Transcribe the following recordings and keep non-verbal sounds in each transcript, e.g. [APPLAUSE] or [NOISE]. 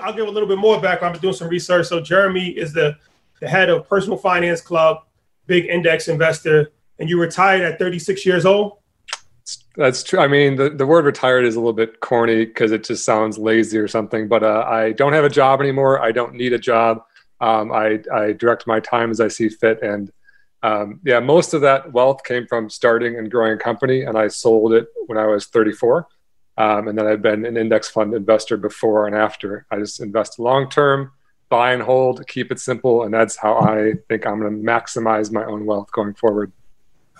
I'll give a little bit more background. Been doing some research. So Jeremy is the, the head of Personal Finance Club, big index investor, and you retired at 36 years old. That's true. I mean, the, the word retired is a little bit corny because it just sounds lazy or something. But uh, I don't have a job anymore. I don't need a job. Um, I, I direct my time as I see fit. And um, yeah, most of that wealth came from starting and growing a company, and I sold it when I was 34. Um, and then I've been an index fund investor before and after. I just invest long term, buy and hold, keep it simple, and that's how I think I'm going to maximize my own wealth going forward.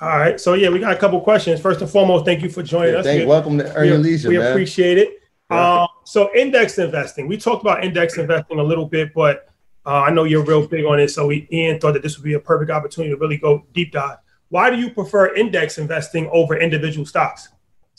All right. So yeah, we got a couple questions. First and foremost, thank you for joining yeah, us. Thank, we, welcome to Earn we, Your Leisure. We man. appreciate it. Yeah. Uh, so index investing. We talked about index investing a little bit, but uh, I know you're real big on it. So we, Ian thought that this would be a perfect opportunity to really go deep dive. Why do you prefer index investing over individual stocks?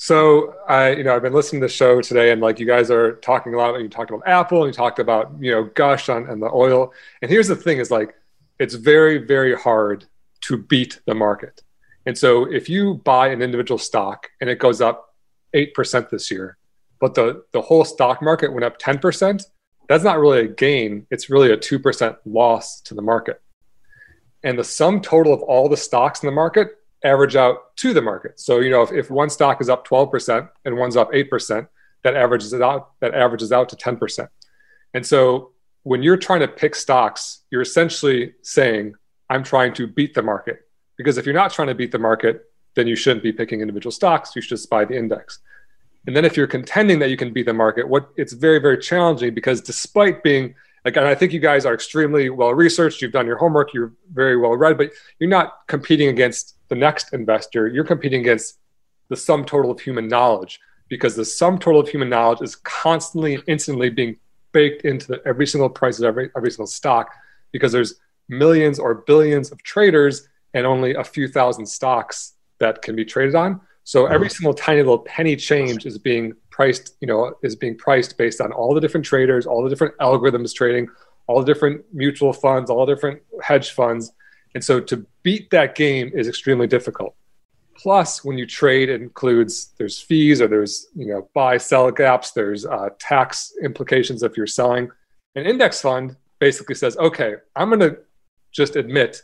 So I, you know, I've been listening to the show today, and like you guys are talking a lot. You talked about Apple, and you talked about you know Gush on and the oil. And here's the thing: is like it's very, very hard to beat the market. And so if you buy an individual stock and it goes up eight percent this year, but the the whole stock market went up ten percent, that's not really a gain. It's really a two percent loss to the market. And the sum total of all the stocks in the market average out to the market. So, you know, if, if one stock is up 12% and one's up 8%, that averages out, that averages out to 10%. And so when you're trying to pick stocks, you're essentially saying, I'm trying to beat the market. Because if you're not trying to beat the market, then you shouldn't be picking individual stocks. You should just buy the index. And then if you're contending that you can beat the market, what it's very, very challenging because despite being like and i think you guys are extremely well researched you've done your homework you're very well read but you're not competing against the next investor you're competing against the sum total of human knowledge because the sum total of human knowledge is constantly and instantly being baked into the, every single price of every, every single stock because there's millions or billions of traders and only a few thousand stocks that can be traded on so mm-hmm. every single tiny little penny change is being priced, you know, is being priced based on all the different traders, all the different algorithms trading, all the different mutual funds, all the different hedge funds. And so to beat that game is extremely difficult. Plus, when you trade, it includes there's fees or there's you know buy sell gaps. There's uh, tax implications if you're selling. An index fund basically says, okay, I'm going to just admit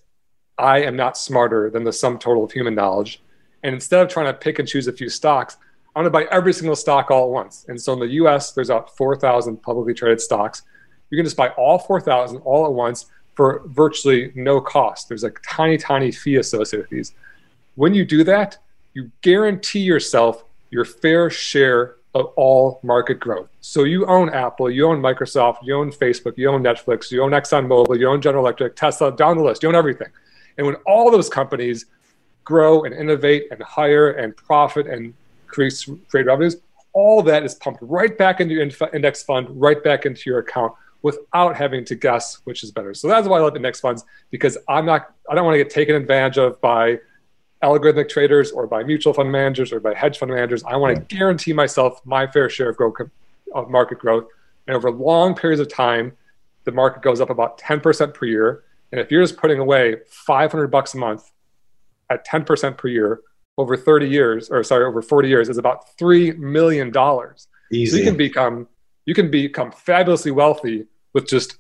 I am not smarter than the sum total of human knowledge, and instead of trying to pick and choose a few stocks, I'm going to buy every single stock all at once. And so in the US, there's about 4,000 publicly traded stocks. You can just buy all 4,000 all at once for virtually no cost. There's a tiny, tiny fee associated with these. When you do that, you guarantee yourself your fair share of all market growth. So you own Apple, you own Microsoft, you own Facebook, you own Netflix, you own ExxonMobil, you own General Electric, Tesla, down the list, you own everything. And when all those companies grow and innovate and hire and profit and create, create revenues, all that is pumped right back into your index fund, right back into your account without having to guess which is better. So that's why I love index funds because I'm not, I don't want to get taken advantage of by algorithmic traders or by mutual fund managers or by hedge fund managers. I want to guarantee myself my fair share of growth of market growth. And over long periods of time, the market goes up about 10% per year. And if you're just putting away 500 bucks a month at 10% per year, over 30 years, or sorry, over 40 years, is about three million dollars. So you can become you can become fabulously wealthy with just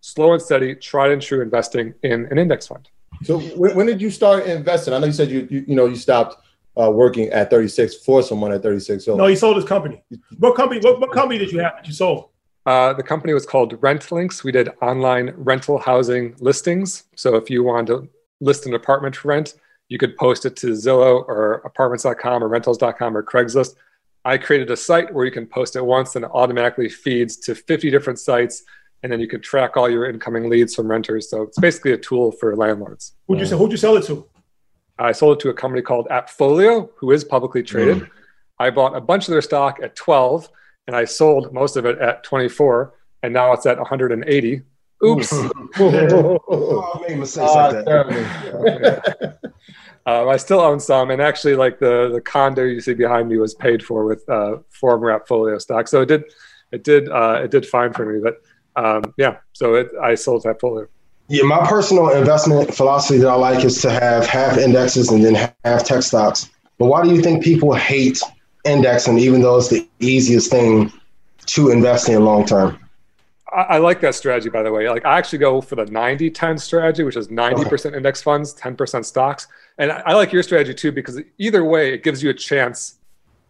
slow and steady, tried and true investing in an index fund. So when, when did you start investing? I know you said you you, you know you stopped uh, working at 36 for someone at 36. So no, he sold his company. What company? What, what company did you have that you sold? Uh, the company was called RentLinks. We did online rental housing listings. So if you wanted to list an apartment for rent, you could post it to Zillow or apartments.com or rentals.com or Craigslist. I created a site where you can post it once and it automatically feeds to 50 different sites. And then you can track all your incoming leads from renters. So it's basically a tool for landlords. Who'd you, sell, who'd you sell it to? I sold it to a company called Appfolio, who is publicly traded. Mm. I bought a bunch of their stock at 12 and I sold most of it at 24 and now it's at 180. Oops. [LAUGHS] oh, I made mistakes like that. [LAUGHS] Um, I still own some, and actually, like the the condo you see behind me was paid for with uh, former Appfolio stock, so it did it did uh, it did fine for me. But um, yeah, so it, I sold that Appfolio. Yeah, my personal investment philosophy that I like is to have half indexes and then half tech stocks. But why do you think people hate indexing, even though it's the easiest thing to invest in long term? I, I, like that strategy, by the way. Like I actually go for the 90 10 strategy, which is 90% okay. index funds, 10% stocks. And I, I, like your strategy too, because either way, it gives you a chance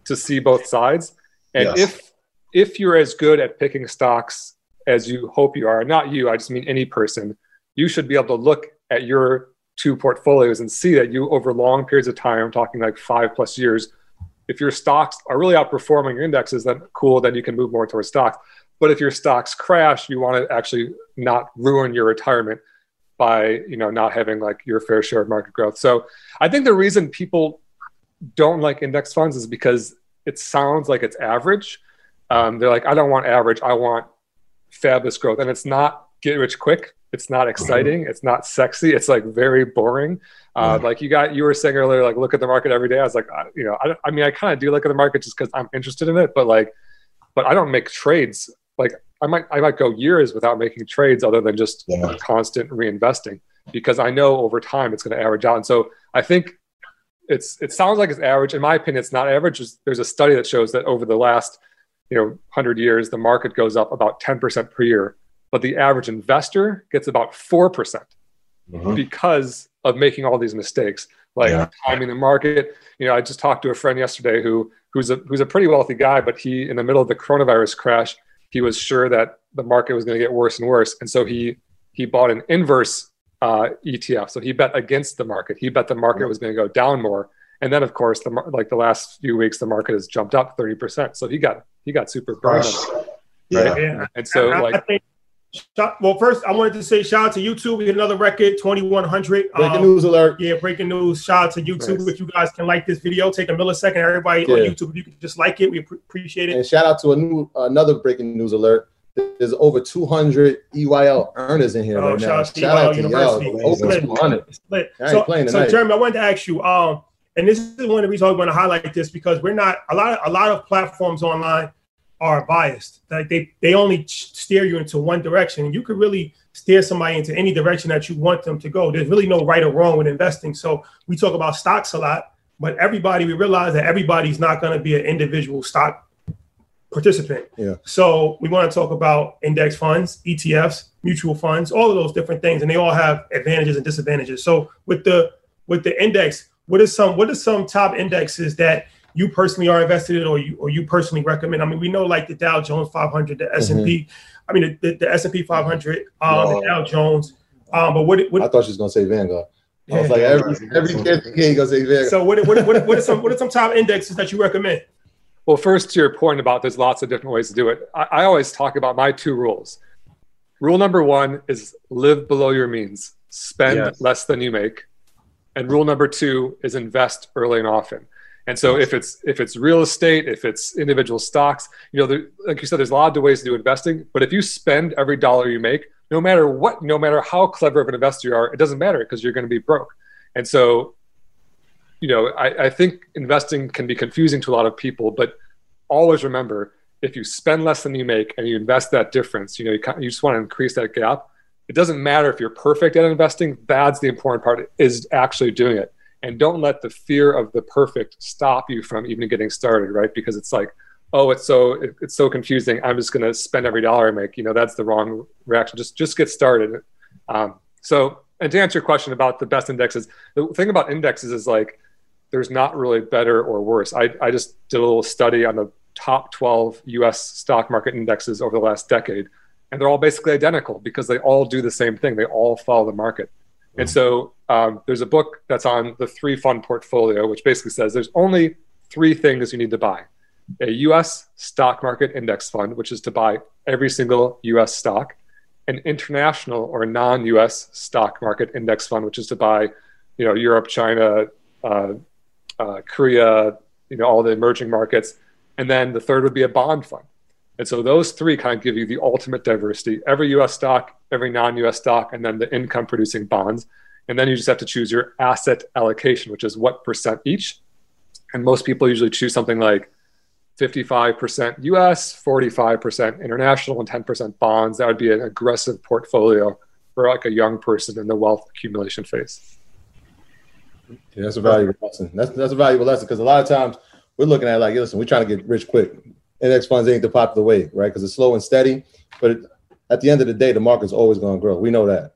to see both sides. And yes. if if you're as good at picking stocks as you hope you are, not you, I just mean any person, you should be able to look at your two portfolios and see that you over long periods of time, I'm talking like five plus years, if your stocks are really outperforming your indexes, then cool, then you can move more towards stocks. But if your stocks crash, you want to actually not ruin your retirement by you know not having like your fair share of market growth. So I think the reason people don't like index funds is because it sounds like it's average. Um, they're like, I don't want average. I want fabulous growth, and it's not get rich quick. It's not exciting. It's not sexy. It's like very boring. Uh, like you got, you were saying earlier, like look at the market every day. I was like, I, you know, I, I mean, I kind of do look at the market just because I'm interested in it, but like, but I don't make trades like I might I might go years without making trades other than just yeah. constant reinvesting because I know over time it's going to average out. And so I think it's it sounds like it's average. In my opinion, it's not average. There's a study that shows that over the last you know 100 years, the market goes up about 10% per year, but the average investor gets about 4% mm-hmm. because of making all these mistakes, like yeah. timing the market. You know, I just talked to a friend yesterday who who's a who's a pretty wealthy guy, but he in the middle of the coronavirus crash he was sure that the market was going to get worse and worse, and so he he bought an inverse uh, ETF. So he bet against the market. He bet the market was going to go down more, and then of course the like the last few weeks the market has jumped up thirty percent. So he got he got super burned. Right? Yeah. yeah. And so I, like. Well, first, I wanted to say shout out to YouTube. We hit another record, 2100. Breaking um, news alert. Yeah, breaking news. Shout out to YouTube. Nice. If you guys can like this video, take a millisecond. Everybody yeah. on YouTube, if you can just like it, we appreciate it. And shout out to a new another breaking news alert. There's over 200 EYL earners in here oh, right now. Shout out to University. y'all. Over 200. So, so Jeremy, I wanted to ask you, um, and this is one of the reasons I want to highlight this because we're not a lot of a lot of platforms online are biased. Like they they only steer you into one direction, and you could really steer somebody into any direction that you want them to go. There's really no right or wrong with investing. So we talk about stocks a lot, but everybody we realize that everybody's not going to be an individual stock participant. Yeah. So we want to talk about index funds, ETFs, mutual funds, all of those different things, and they all have advantages and disadvantages. So with the with the index, what is some what are some top indexes that you personally are invested in or you or you personally recommend? I mean, we know like the Dow Jones 500, the S and P. Mm-hmm. I mean, the, the S and P 500, um, no. the Dow Jones. Um, but what, what I thought she was gonna say Vanguard. I was like, every every kid gonna say Vanguard. So what what what, what are some what are some top indexes that you recommend? Well, first to your point about there's lots of different ways to do it. I, I always talk about my two rules. Rule number one is live below your means, spend yes. less than you make. And rule number two is invest early and often. And so if it's if it's real estate, if it's individual stocks, you know, there, like you said, there's a lot of ways to do investing. But if you spend every dollar you make, no matter what, no matter how clever of an investor you are, it doesn't matter because you're going to be broke. And so, you know, I, I think investing can be confusing to a lot of people, but always remember if you spend less than you make and you invest that difference, you know, you, you just want to increase that gap. It doesn't matter if you're perfect at investing. That's the important part is actually doing it and don't let the fear of the perfect stop you from even getting started right because it's like oh it's so it's so confusing i'm just going to spend every dollar i make you know that's the wrong reaction just just get started um, so and to answer your question about the best indexes the thing about indexes is like there's not really better or worse i, I just did a little study on the top 12 US stock market indexes over the last decade. And they're all basically identical because they all do the same thing. They all follow the market. And so um, there's a book that's on the three fund portfolio, which basically says there's only three things you need to buy a US stock market index fund, which is to buy every single US stock, an international or non US stock market index fund, which is to buy you know, Europe, China, uh, uh, Korea, you know, all the emerging markets. And then the third would be a bond fund. And so those three kind of give you the ultimate diversity every US stock, every non US stock, and then the income producing bonds. And then you just have to choose your asset allocation, which is what percent each. And most people usually choose something like 55% US, 45% international, and 10% bonds. That would be an aggressive portfolio for like a young person in the wealth accumulation phase. Yeah, that's a valuable lesson. That's that's a valuable lesson because a lot of times we're looking at like, listen, we're trying to get rich quick. Index funds ain't the popular way, right? Because it's slow and steady. But at the end of the day, the market's always going to grow. We know that.